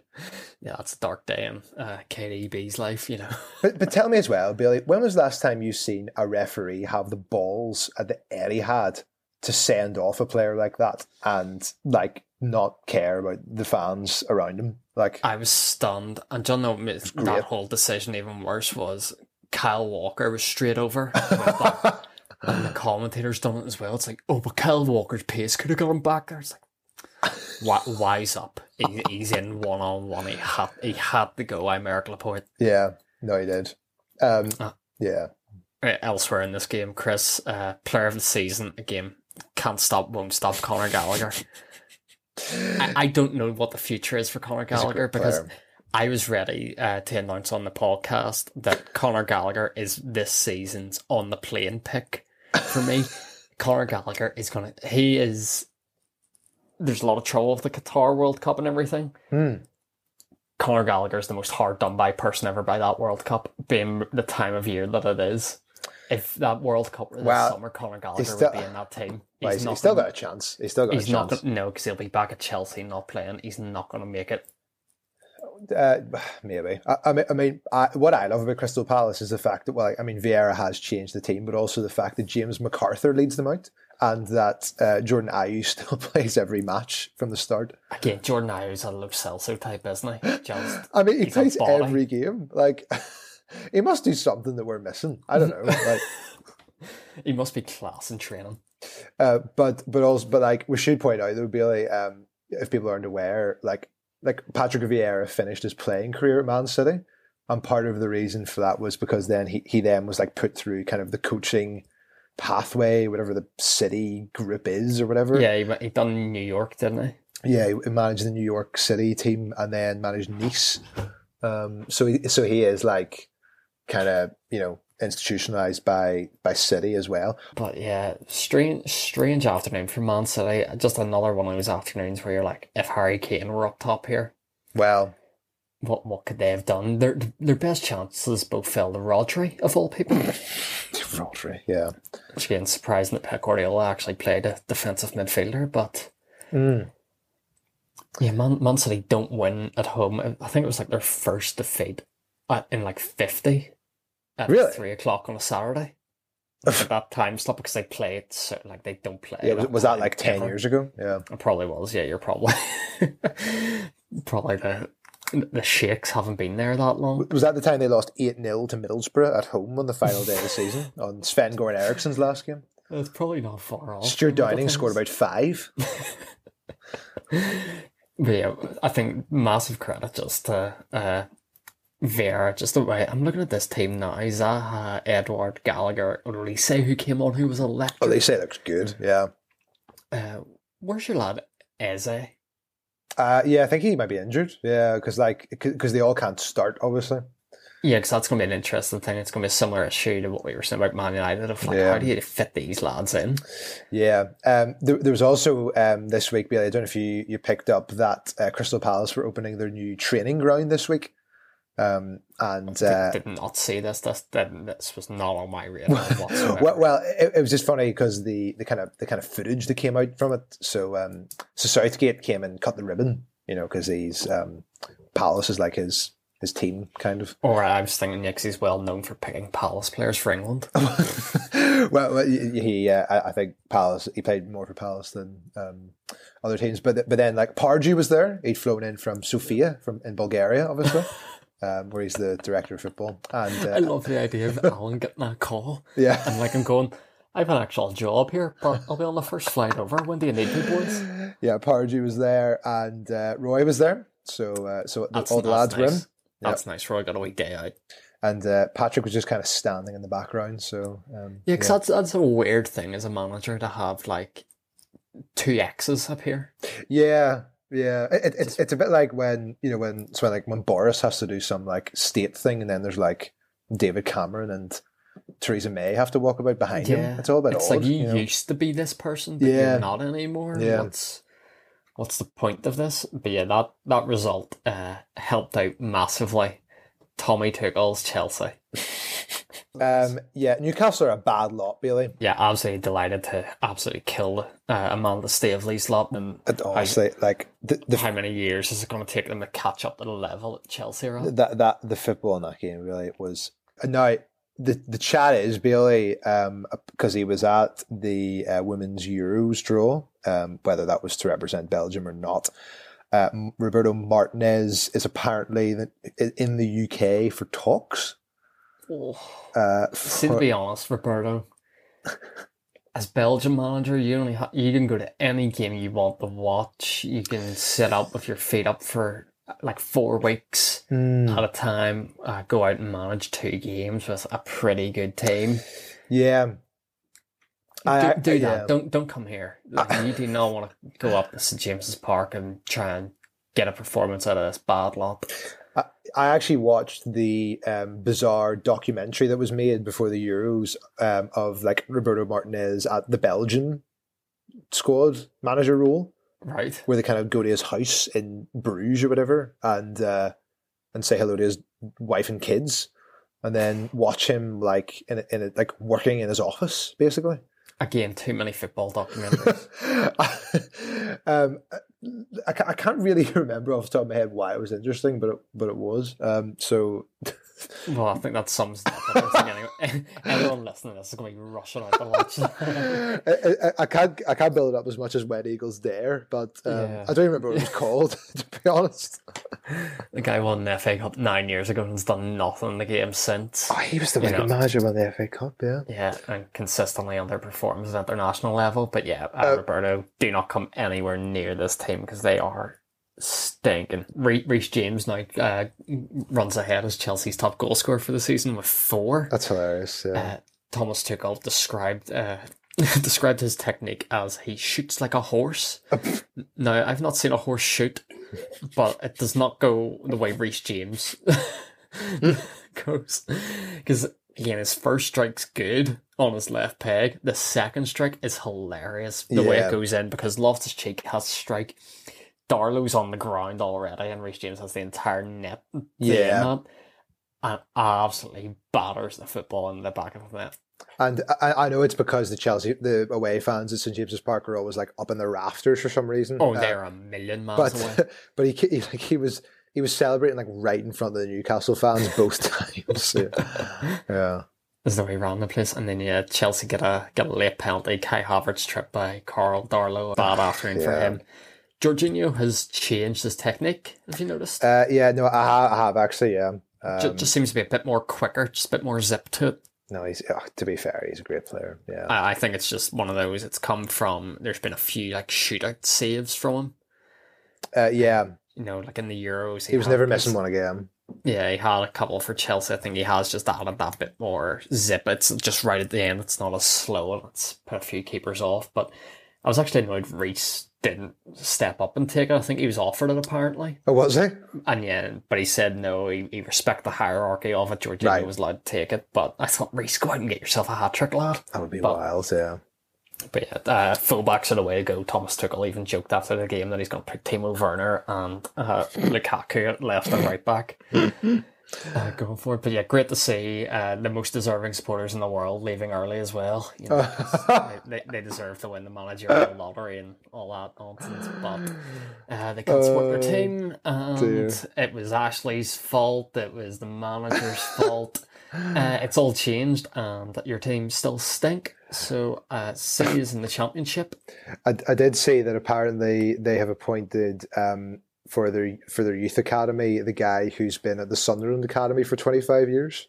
Yeah, that's a dark day in uh, KDB's life, you know. But but tell me as well, Billy, when was the last time you seen a referee have the balls at the had to send off a player like that and like not care about the fans around him? Like, I was stunned, and John, know that whole decision even worse was Kyle Walker was straight over. and the commentators done it as well. It's like, oh, but Kyle Walker's pace could have got him back there. It's like, wi- wise up. He, he's in one on one. He had he had to go. Aymeric Laporte. yeah, no, he did. Um, Ah. yeah. Uh, Elsewhere in this game, Chris, uh, player of the season again, can't stop, won't stop. Conor Gallagher. I, I don't know what the future is for Conor Gallagher because player. I was ready uh, to announce on the podcast that Conor Gallagher is this season's on the plane pick for me. Conor Gallagher is gonna. He is. There's a lot of trouble with the Qatar World Cup and everything. Hmm. Conor Gallagher is the most hard done by person ever by that World Cup, being the time of year that it is. If that World Cup were this Well, summer, Conor Gallagher still- would be in that team. Well, He's he's, not he's still gonna- got a chance. He's still got He's a not chance. gonna, no, because he'll be back at Chelsea not playing. He's not going to make it. Uh, maybe. I, I mean, I mean I, what I love about Crystal Palace is the fact that, well, I mean, Vieira has changed the team, but also the fact that James McArthur leads them out and that uh, Jordan Ayew still plays every match from the start. Again, Jordan Ayew's a Lo Celso type, isn't he? Just I mean, he plays every game. Like, he must do something that we're missing. I don't know. like, he must be class in training. uh, but but also, but like, we should point out, there would be like, um, if people aren't aware, like, like Patrick Vieira finished his playing career at Man City, and part of the reason for that was because then he he then was like put through kind of the coaching pathway, whatever the city group is or whatever. Yeah, he, he done New York, didn't he? Yeah, he managed the New York City team and then managed Nice. Um, so he, so he is like kind of you know institutionalized by by City as well. But yeah, strange, strange afternoon for Man City. Just another one of those afternoons where you're like, if Harry Kane were up top here, Well, what what could they have done? Their their best chances both fell to Rodri of all people. Rodri, yeah, Which again, surprising that Pep Guardiola actually played a defensive midfielder, but Mm. yeah, Man, Man City don't win at home. I think it was like their first defeat at, in like fifty at Really? three o'clock on a Saturday. at that time slot because they play it so, like they don't play. yeah. Was, was that like ten ever. years ago? Yeah, It probably was. Yeah, you're probably probably the the sheiks haven't been there that long. was that the time they lost eight 0 to Middlesbrough at home on the final day of the season on Sven Goran Eriksson's last game? It's probably not far off. Stuart Downing scored about five. But yeah, I think massive credit just to uh, Vieira. Just the way I'm looking at this team now. Zaha, Edouard, Gallagher, Olise, who came on, who was electric. Oh, they say looks good. Yeah, Uh, where's your lad Eze? uh, yeah. I think he might be injured. Yeah, because like because they all can't start, obviously. Yeah, because that's going to be an interesting thing. It's going to be a similar issue to what we were saying about Man United. Of like, Yeah. how do you fit these lads in? Yeah. Um, there, there was also um, this week, Billy, I don't know if you, you picked up that uh, Crystal Palace were opening their new training ground this week. Um, and uh, did not see this. This this was not on my radar whatsoever. well, well it, it was just funny because the, the kind of the kind of footage that came out from it. So um, so Southgate came and cut the ribbon, you know, because he's um, Palace is like his his team kind of. or I was thinking, yeah, 'cause he's well known for picking Palace players for England. well, he, he uh, I I think Palace. He played more for Palace than um, other teams. But but then like Pardew was there. He'd flown in from Sofia, from in Bulgaria, obviously, um, where he's the director of football. And I uh, love the idea of Alan getting that call. yeah, And like I'm going, I have an actual job here, but I'll be on the first flight over. When do you need me, boys? yeah, Pardew was there, and uh, Roy was there. So uh, so the, That's, all the lads were in. nice. That's nice. Roy got a week day out. And uh, Patrick was just kind of standing in the background. So um, Yeah, because that's that's a weird thing as a manager to have like two X's up here. Yeah, yeah. It, it, it's it's a bit like when you know when it's when like when Boris has to do some like state thing, and then there's like David Cameron and Theresa May have to walk about behind him. It's all about It's odd. like you, you know? used to be this person, but Yeah. you're not anymore. Yeah. What's what's the point of this? But yeah, that that result uh, helped out massively. Tommy Tuchel's Chelsea. Um, yeah, Newcastle are a bad lot, Bailey. Yeah, absolutely delighted to absolutely kill uh, Amanda Staveley's lot. And And honestly, like the, the how many years is it going to take them to catch up to the level that Chelsea are at? that that the football in that game really was. Now the the chat is Bailey um because he was at the uh, women's Euros draw, um whether that was to represent Belgium or not. Uh, Roberto Martinez is apparently in the UK for talks. Uh, See, to be honest, Roberto, as Belgium manager, you only ha- you can go to any game you want to watch. You can sit up with your feet up for like four weeks Hmm. at a time. Uh, go out and manage two games with a pretty good team. Yeah. I- do, do I- that. yeah. Don't don't come here. Like, you do not want to go up to St James's Park and try and get a performance out of this bad lot. I actually watched the um, bizarre documentary that was made before the Euros um, of like Roberto Martinez at the Belgian squad manager role, Right. where they kind of go to his house in Bruges or whatever, and uh, and say hello to his wife and kids, and then watch him like in a, in a, like working in his office, basically. Again, too many football documentaries. um, I, ca- I can't really remember off the top of my head why it was interesting, but it, but it was. Um, so well, I think that sums it up. Everyone listening to this is going to be rushing out to watch. I, I, I can't I can't build it up as much as When Eagles Dare, but um, Yeah. I don't remember what it was called to be honest. the guy won the FA Cup nine years ago and has done nothing in the game since. Oh, he was the wicked manager when the FA Cup, yeah. Yeah, and consistently underperforms at the international level. But yeah, uh, Uh, Roberto, do not come anywhere near this team because they are stinking. Re- Reece James now uh, runs ahead as Chelsea's top goal scorer for the season with four. That's hilarious. Yeah. Uh, Thomas Tuchel described uh, described his technique as he shoots like a horse. now, I've not seen a horse shoot, but it does not go the way Reece James goes. Because again, his first strike's good on his left peg. The second strike is hilarious the way it goes in because Loftus Cheek has strike. Darlow's on the ground already, and Reece James has the entire net. Yeah. that, and absolutely batters the football in the back of the net. And I, I know it's because the Chelsea, the away fans at St James's Park are always like up in the rafters for some reason. Oh, Uh, they're a million miles away. but but he, he like he was he was celebrating like right in front of the Newcastle fans both times. Yeah. yeah. Is the way around the place. And then yeah, Chelsea get a get a late penalty. Kai Havertz tripped by Karl Darlow. Bad afternoon for him. Jorginho has changed his technique. Have you noticed? Uh, yeah, no, I, ha- I have actually. Yeah, um, Ju- just seems to be a bit more quicker, just a bit more zip to it. no, he's oh, to be fair, he's a great player. Yeah, I, I think it's just one of those. It's come from. There's been a few like shootout saves from him. uh, yeah, You know, like in the Euros, he was never missing one again. Yeah, he had a couple for Chelsea. I think he has just added that bit more zip. It's just right at the end. It's not as slow and it's put a few keepers off. But I was actually annoyed Reece didn't step up and take it. I think he was offered it apparently. Oh, was he? And yeah, but he said no, he, he respect the hierarchy of it. Jorginho Right. was allowed to take it. But I thought, Reece, go out and get yourself a hat trick, lad. That would be But- wild. Yeah. But yeah, uh, fullbacks are the way to go. Thomas Tuchel even joked after the game that he's going to pick Timo Werner and uh, Lukaku at left and right back. Uh, going for it, but yeah, great to see uh, the most deserving supporters in the world leaving early as well. You know, they, they, they deserve to win the managerial lottery and all that nonsense, but uh, they can't support their Oh, team, and dear. it was Ashley's fault. It was the manager's fault. Uh, it's all changed, and your team still stink. So uh, City is in the championship. I, I did see that apparently they have appointed um, for their for their youth academy the guy who's been at the Sunderland academy for twenty five years.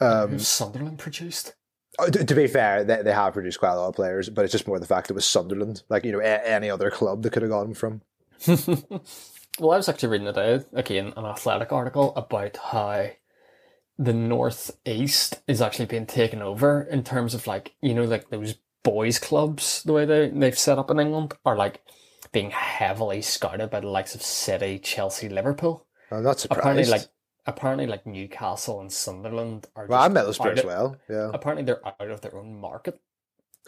Um, Sunderland produced? oh, to, to be fair, they, they have produced quite a lot of players, but it's just more the fact it was Sunderland. Like you know, a, any other club they could have gone from. well, I was actually reading today again an athletic article about how the northeast is actually being taken over in terms of like you know like those boys clubs the way they they've set up in England are like being heavily scouted by the likes of City, Chelsea, Liverpool. I'm not Apparently, like apparently like Newcastle and Sunderland are. well, I just met those players well. Yeah. Apparently, they're out of their own market.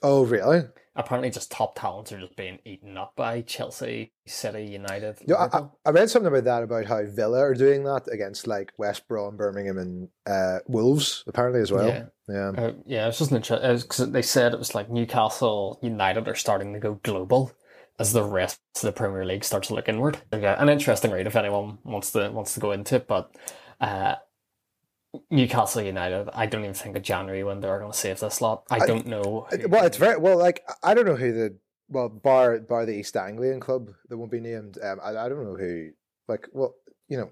Oh, really? Apparently, just top talents are just being eaten up by Chelsea, City, United. No, I, I, I read something about that about how Villa are doing that against like West Brom, Birmingham, and uh, Wolves apparently as well. Yeah. Yeah. Uh, yeah, it's just interesting because they said it was like Newcastle United are starting to go global as the rest of the Premier League starts to look inward. Yeah, an interesting read if anyone wants to wants to go into it. But uh, Newcastle United, I don't even think of January when they're going to save this lot. I, I- don't know. who- Well, it's very well. Like I don't know who the well bar bar the East Anglian club that won't be named. Um, I, I don't know who. Like, well, you know,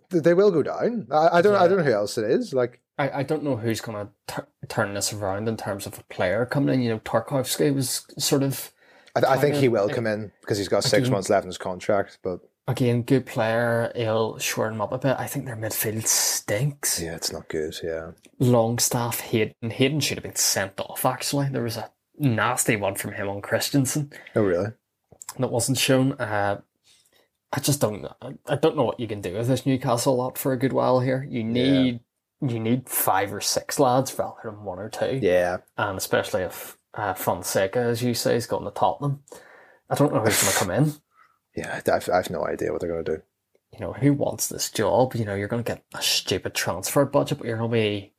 they will go down. I, I don't. I don't know who else it is. Like, I, I don't know who's going to turn this around in terms of a player coming in. You know, Tarkowski was sort of I, I think he will come in because he's got six months left in his contract. But Again, good player. He'll shorten him up a bit. I think their midfield stinks. Yeah, it's not good. Yeah. Longstaff, Hayden. Hayden should have been sent off, actually. There was a nasty one from him on Christensen Oh, really? that wasn't shown. Uh, I just don't I don't know what you can do with this Newcastle lot for a good while here. You need you need five or six lads rather than one or two. Yeah. And especially if uh, Fonseca, as you say, has gotten to Tottenham. I don't know who's going to come in. Yeah. I've, I've no idea what they're going to do. you know, who wants this job? You know, you're going to get a stupid transfer budget, but you're going to be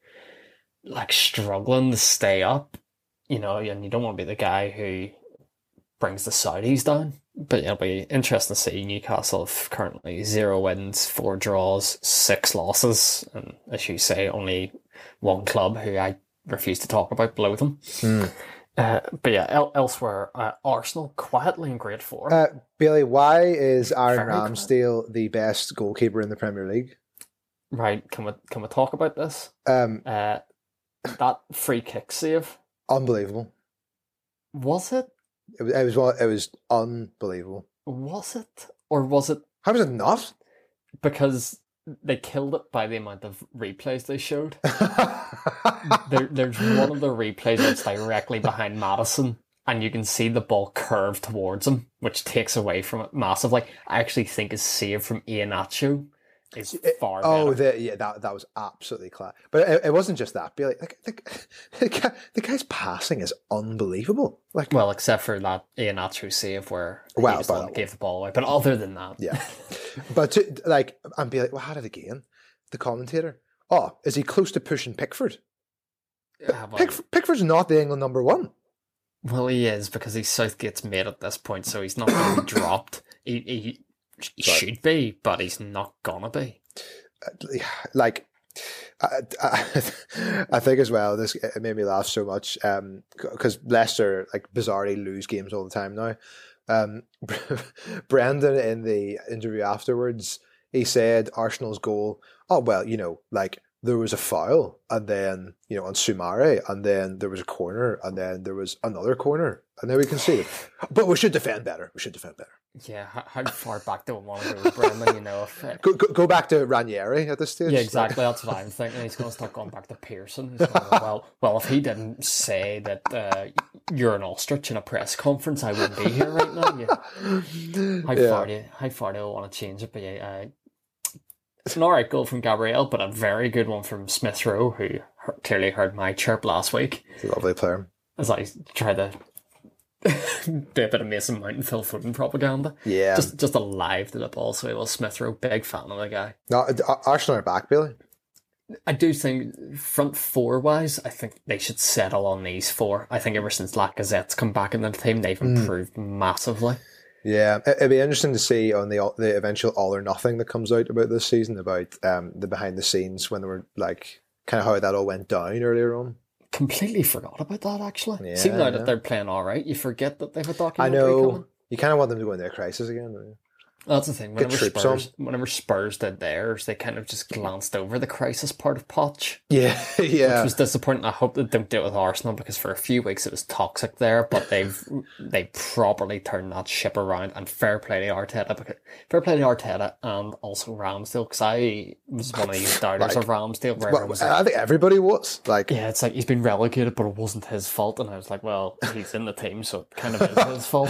like struggling to stay up, you know, and you don't want to be the guy who brings the Saudis down. But it'll be interesting to see Newcastle have currently zero wins, four draws, six losses, and as you say, only one club who I refuse to talk about below them. Hmm. Uh, but yeah, el- elsewhere, uh, Arsenal quietly in great form. Uh, Bailey, why is Aaron Very. Ramsdale the best goalkeeper in the Premier League? right, can we can we talk about this? Um, Uh, that free kick save unbelievable. was it? It was, it was it was unbelievable. Was it, or was it How was it not? because they killed it by the amount of replays they showed? There, there's one of the replays that's directly behind Maddison, and you can see the ball curve towards him, which takes away from it massively. I actually think his saved from Iheanacho is far oh, the, yeah, that that was absolutely clear. But it, it wasn't just that. Bailey, like the, the, guy, the guy's passing is unbelievable. Like, Well, except for that Iheanacho save where Well, he but- gave the ball away. But other than that, yeah. but to, like, and be like, well, how did it again? The commentator. Oh, is he close to pushing Pickford? Ah, well, Pickford Pickford's not the England number one. Well, he is because he's Southgate's mate at this point, so he's not going to be dropped. He, he, he Sorry. should be, but he's not gonna be. like I, I, I think as well this it made me laugh so much because Leicester like bizarrely lose games all the time now um, Brendan in the interview afterwards he said Arsenal's goal oh well you know like there was a foul and then you know on Soumaré and then there was a corner and then there was another corner and then we conceded but we should defend better we should defend better Yeah, how, far back do we want to go with Brendan? You know, if uh, go, go, go back to Ranieri at this stage yeah, exactly. That's what I'm thinking. He's going to start going back to Pearson. He's going, well, well, if he didn't say that uh, you're an ostrich in a press conference, I wouldn't be here right now. Yeah. How Yeah. far do you, how far do I want to change it? But yeah, uh, it's an alright goal from Gabriel, but a very good one from Smith Rowe, who clearly heard my chirp last week He's a lovely player as I tried to do a bit of Mason Mount and Phil Foden propaganda. yeah Just just alive to the ball, so he was Smith Rowe, big fan of the guy. No, Ar- Arsenal are back, Billy. I do think front four wise, I think they should settle on these four. I think ever since Lacazette's come back in the team, they've hmm. improved massively. Yeah, it- it'd be interesting to see on the the eventual all or nothing that comes out about this season about um, the behind the scenes when they were like kind of how that all went down earlier on. Completely forgot about that actually. Yeah, See now yeah. that they're playing all right, you forget that they have a I documentary know coming. you kind of want them to go into a crisis again. That's the thing. Whenever Spurs, whenever Spurs did theirs, they kind of just glanced over the crisis part of Poch. Yeah, yeah, which was disappointing. I hope they don't do it with Arsenal because for a few weeks it was toxic there, but they've they properly turned that ship around. And fair play to Arteta, because, fair play to Arteta and also Ramsdale because I was one of these doubters Like- of Ramsdale where Well, was like, I think everybody was like, yeah, it's like he's been relegated, but it wasn't his fault. And I was like, well, he's in the team, so it kind of is his fault.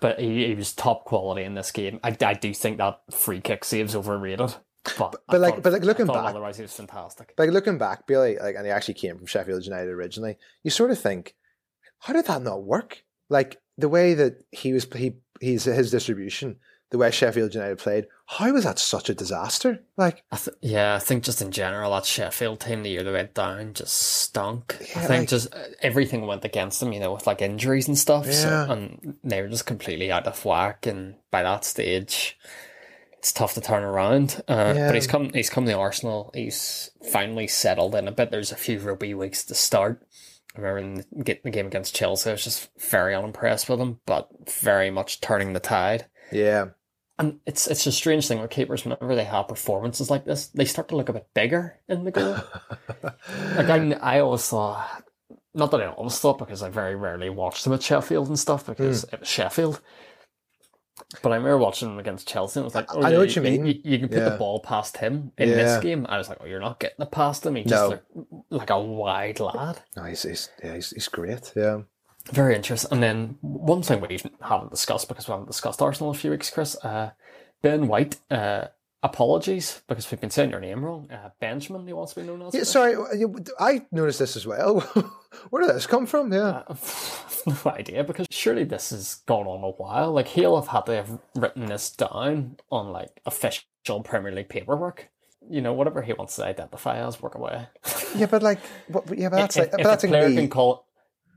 But he, he was top quality in this game. I, I do think that free kick save's overrated. But, I but like- thought- but like looking back- otherwise he was fantastic. like looking back, Billy, like, and he actually came from Sheffield United originally. You sort of think, how did that not work? Like the way that he was, he he's his distribution, the way Sheffield United played. How was that such a disaster? Like, I th- yeah, I think just in general, that Sheffield team the year they went down just stunk. I think like- just uh, everything went against them, you know, with like injuries and stuff. So, and they were just completely out of whack. And by that stage, it's tough to turn around. Uh, Yeah. But he's come, he's come to Arsenal. He's finally settled in a bit. There's a few rugby weeks to start. I remember in the, the game against Chelsea, I was just very unimpressed with him, but very much turning the tide. yeah, And it's it's a strange thing with keepers. Whenever they have performances like this, they start to look a bit bigger in the goal. like I, I always thought, not that I always thought because I very rarely watched them at Sheffield and stuff because hmm. it was Sheffield. But I remember watching them against Chelsea and it was like, oh, I know yeah, what you mean. You, you can put Yeah. the ball past him in Yeah. this game. I was like, oh, you're not getting it past him. He's No. just like, like a wide lad. No, he's, he's, yeah, he's, he's great. Yeah. Very interesting. And then one thing we haven't discussed because we haven't discussed Arsenal in a few weeks, Chris. Uh, ben White, uh, apologies because we've been saying your name wrong. Uh, Benjamin, he wants to be known as. yeah sorry, I noticed this as well. Where did this come from? Yeah. I've no idea because surely this has gone on a while. Like he'll have had to have written this down on like official Premier League paperwork. You know, whatever he wants to identify as, work away. Yeah, but like, what, yeah, but that's if, like, but if that's a player can call,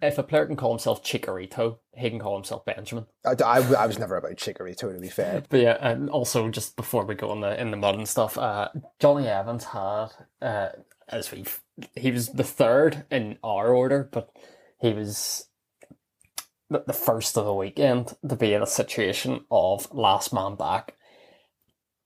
if a player can call himself Chicharito, he can call himself Benjamin. I, I, I was never about Chicharito, to be fair. But yeah, and also just before we go in the in the modern stuff, uh, Jonny Evans had uh, as we he was the third in our order, but he was the, the first of the weekend to be in a situation of last man back.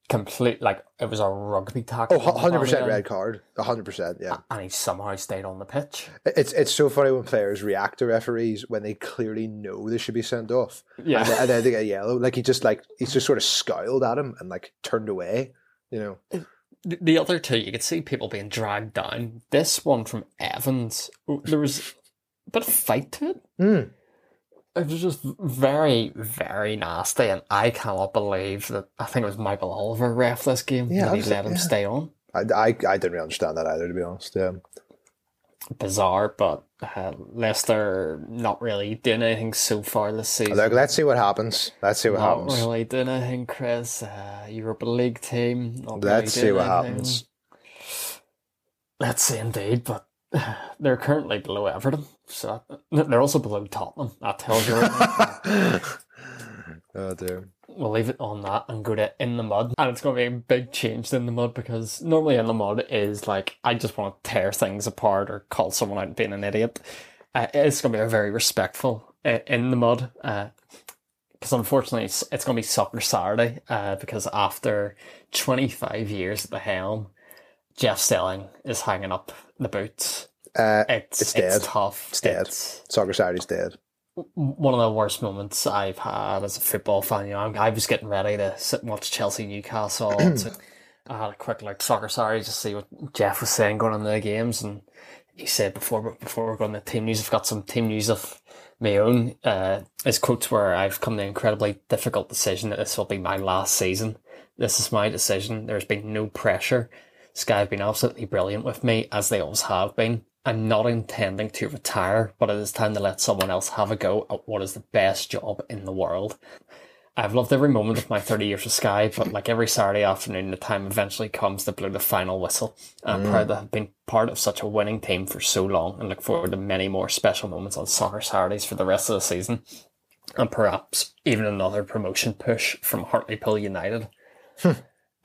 Complete like it was a rugby tackle. Oh, 100% red card. 100%, yeah. and he somehow stayed on the pitch. It's it's so funny when players react to referees when they clearly know they should be sent off. Yeah. And, then- and then they get yellow. Like he just like he's just sort of scowled at him and like turned away. You know. The- The other two, you could see people being dragged down. This one from Evans, there was a bit of fight to it. Hmm. It was just very, very nasty, and I cannot believe that. I think it was Michael Oliver ref this game. Yeah, that he let him yeah. stay on. I, I, I didn't really understand that either, to be honest. Yeah. Bizarre, but uh, Leicester not really doing anything so far this season. Look, let's see what happens. Let's see what not happens. really doing anything, Chris. Uh, Europa League team. Not Let's see what anything. happens. Let's see, indeed, but they're currently below Everton, so they're also below Tottenham. That tells you. oh dear. we'll leave it on that and go to in the mud, and it's going to be a big change to in the mud because normally in the mud is like I just want to tear things apart or call someone out being an idiot. Uh, it's going to be a very respectful uh, in the mud. because unfortunately it's, it's going to be soccer Saturday. Uh, because after 25 years at the helm, Jeff Stelling is hanging up the boots. Uh, It's It's it's, dead. tough. It's dead. It's Soccer Saturday's dead. one of the worst moments I've had as a football fan. You know, I was getting ready to sit and watch Chelsea Newcastle. so I had a quick like soccer Saturday to see what Jeff was saying going on the games, and he said before before we're going to team news, I've got some team news of my own. Uh, his quotes were, "I've come to an incredibly difficult decision that this will be my last season. This is my decision. There's been no pressure. Sky have been absolutely brilliant with me, as they always have been. I'm not intending to retire, but it is time to let someone else have a go at what is the best job in the world. I've loved every moment of my 30 years with Sky, but like every Saturday afternoon, the time eventually comes to blow the final whistle. I'm mm. proud to have been part of such a winning team for so long and look forward to many more special moments on soccer Saturdays for the rest of the season. And perhaps even another promotion push from Hartlepool United. Hmm.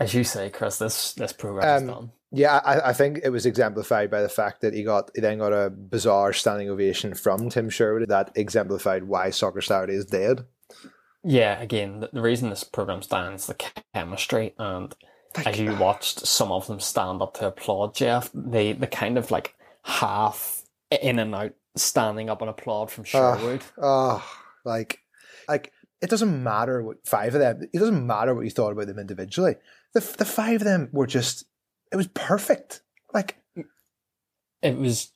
As you say, Chris, this, this program is Um, done. Yeah, I, I think it was exemplified by the fact that he got he then got a bizarre standing ovation from Tim Sherwood that exemplified why Soccer Saturday is dead. Yeah, again, the, the reason this program stands the chemistry, and as you watched some of them stand up to applaud Jeff, they the kind of like half in and out standing up and applaud from Sherwood. Oh, like, like it doesn't matter what five of them. It doesn't matter what you thought about them individually. The the five of them were just. It was perfect. Like it was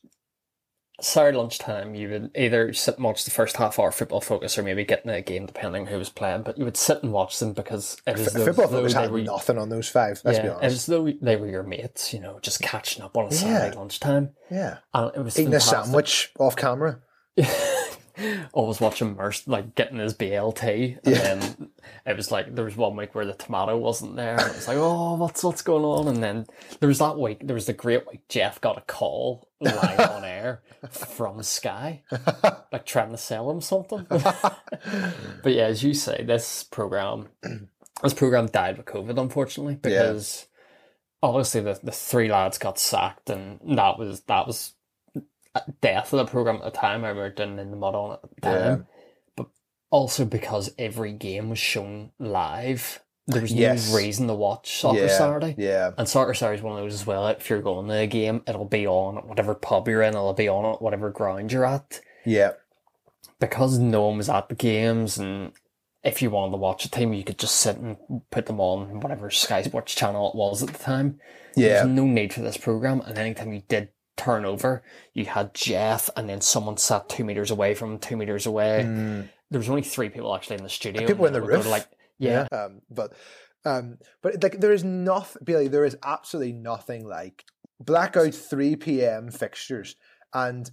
Saturday lunchtime. You would either sit and watch the first half hour football focus, or maybe get in a game depending who was playing. But you would sit and watch them because it was f- though- football focus had were- nothing on those five. Let's be yeah, it honest. was though they were your mates, you know, just catching up on a Yeah. Saturday lunchtime. yeah, And it was eating a sandwich off camera. always watching Merse like getting his BLT, and then it was like there was one week where the tomato wasn't there, and it was like, oh, what's what's going on? And then there was that week, there was the great week Jeff got a call live on air from Sky, like trying to sell him something. but yeah, as you say, this program, this program died with COVID, unfortunately, because obviously the the three lads got sacked, and that was that was death of the program at the time. I remember doing in the mud on it at the time, Yeah. but also because every game was shown live. There was Yes. no reason to watch Soccer yeah, Saturday. Yeah, And Soccer Saturday is one of those as well. If you're going to a game, it'll be on at whatever pub you're in, it'll be on at whatever ground you're at. yeah. Because no one was at the games and if you wanted to watch a team, you could just sit and put them on whatever Sky Sports channel it was at the time. Yeah. There's no need for this program. And anytime you did turn over, you had Jeff, and then someone sat two meters away from him, two meters away. There was only three people actually in the studio. people in the roof. Like, yeah, Um, but um, but like there is nothing, Billy. There is absolutely nothing like blackout three p.m. fixtures, and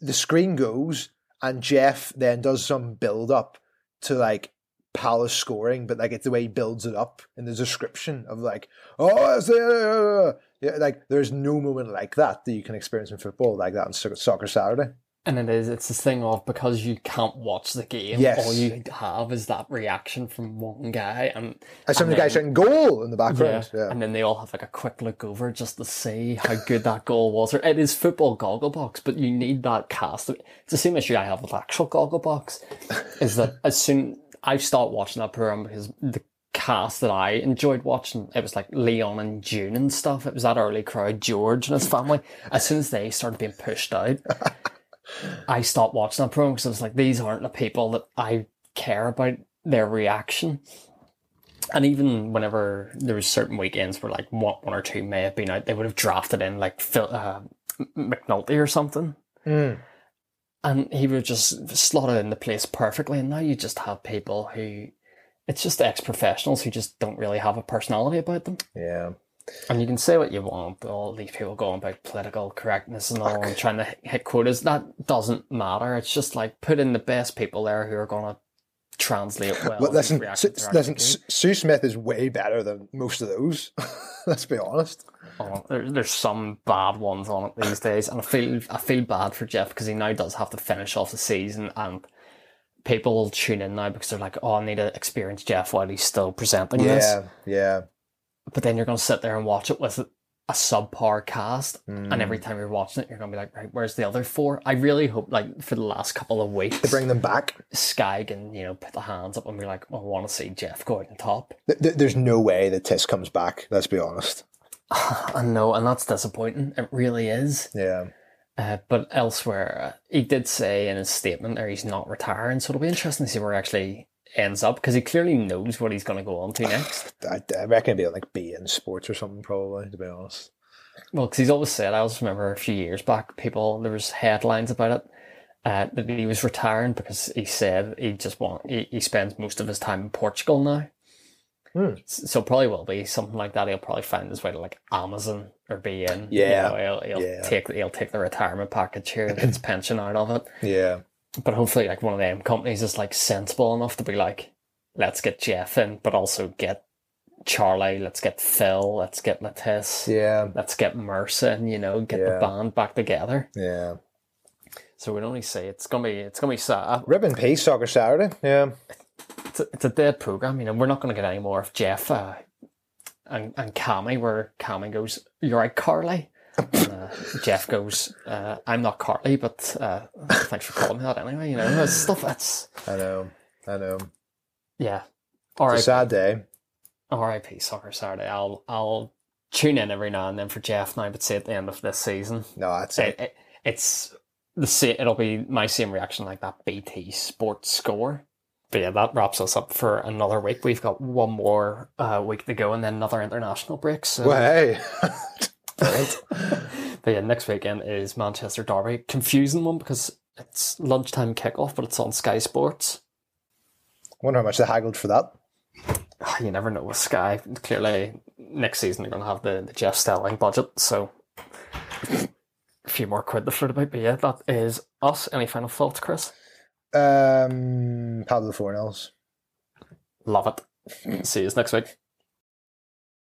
the screen goes, and Jeff then does some build up to like Palace scoring, but like it's the way he builds it up in the description of like, oh, it's the, yeah, like there's no moment like that that you can experience in football like that on Soccer Saturday. And it is, it's this thing of because you can't watch the game, Yes. all you have is that reaction from one guy and, And some of the guys shouting goal in the yeah, background. Yeah. and then they all have like a quick look over just to see how good that goal was. Or it is football goggle box, but you need that cast. It's the same issue I have with actual goggle box, is that as soon I've started watching that program because the cast that I enjoyed watching, it was like Leon and June and stuff. It was that early crowd, George and his family. As soon as they started being pushed out, I stopped watching that program because I was like, these aren't the people that I care about their reaction. And even whenever there was certain weekends where like one, one or two may have been out, they would have drafted in like Phil, uh, McNulty or something. Mm. And he would just slot it in the place perfectly. And now you just have people who, it's just ex professionals who just don't really have a personality about them. Yeah. And you can say what you want, but all these people going about political correctness and all and trying to hit- hit quotas, that doesn't matter. It's just like put in the best people there who are going to translate well. Well, listen, listen. Sue Smith is way better than most of those. Let's be honest. Oh, there, there's some bad ones on it these days, and I feel I feel bad for Jeff because he now does have to finish off the season, and people will tune in now because they're like, "Oh, I need to experience Jeff while he's still presenting this." Yeah, yeah. But then you're going to sit there and watch it with a subpar cast, Mm. and every time you're watching it, you're to be like, right, where's the other four? I really hope, like, for the last couple of weeks, To bring them back, Sky can, you know, put the hands up and be like, I want to see Jeff go out on top. th- th- there's no way that Tis comes back. Let's be honest. I know, and that's disappointing. It really is. Yeah, Uh, but elsewhere, uh, he did say in his statement there he's not retiring, so it'll be interesting to see where actually ends up because he clearly knows what he's going to go on to next. I, I reckon it'd be like beIN sports or something. Probably, to be honest. Well, because he's always said, I always remember a few years back, people, there was headlines about it, uh, that he was retiring because he said he just want, he, he spends most of his time in Portugal now. Hmm. So probably will be something like that. He'll probably find his way to like Amazon or beIN. Yeah. You know, he'll, he'll Yeah. take, he'll take the retirement package here, get his pension out of it. Yeah, But hopefully like one of them companies is like sensible enough to be like, let's get Jeff in, but also get Charlie, let's get Phil, let's get Le Tiss yeah, let's get Mercer and you know get the band back together. yeah. So we'd only say it's gonna be it's gonna be sad. Ribbon Peace Soccer Saturday. Yeah, It's a, it's a dead program. You know we're not gonna get any more of Jeff uh, and and Kammy where Kammy goes, "You're right, Carly." Uh, Jeff goes, uh, "I'm not Carly, but uh, thanks for calling me that anyway." You know, it's stuff that's I know, I know. yeah. All right, sad day. R.I.P. Soccer Saturday. I'll I'll tune in every now and then for Jeff now, but say at the end of this season. No, that's it, it. it, it's the same. It'll be my same reaction like that BT Sports score. But yeah, that wraps us up for another week. We've got one more uh, week to go, and then another international break. So, Well, hey. Right. but yeah, next weekend is Manchester Derby. Confusing one because it's lunchtime kickoff, but it's on Sky Sports. Wonder how much they haggled for that. Ah, You never know with Sky. Clearly, next season they're going to have the, the Jeff Stelling budget, so a few more quid to float about. But yeah, that is us. Any final thoughts, Chris? Um, Pablo Fornals. Love it. See you next week.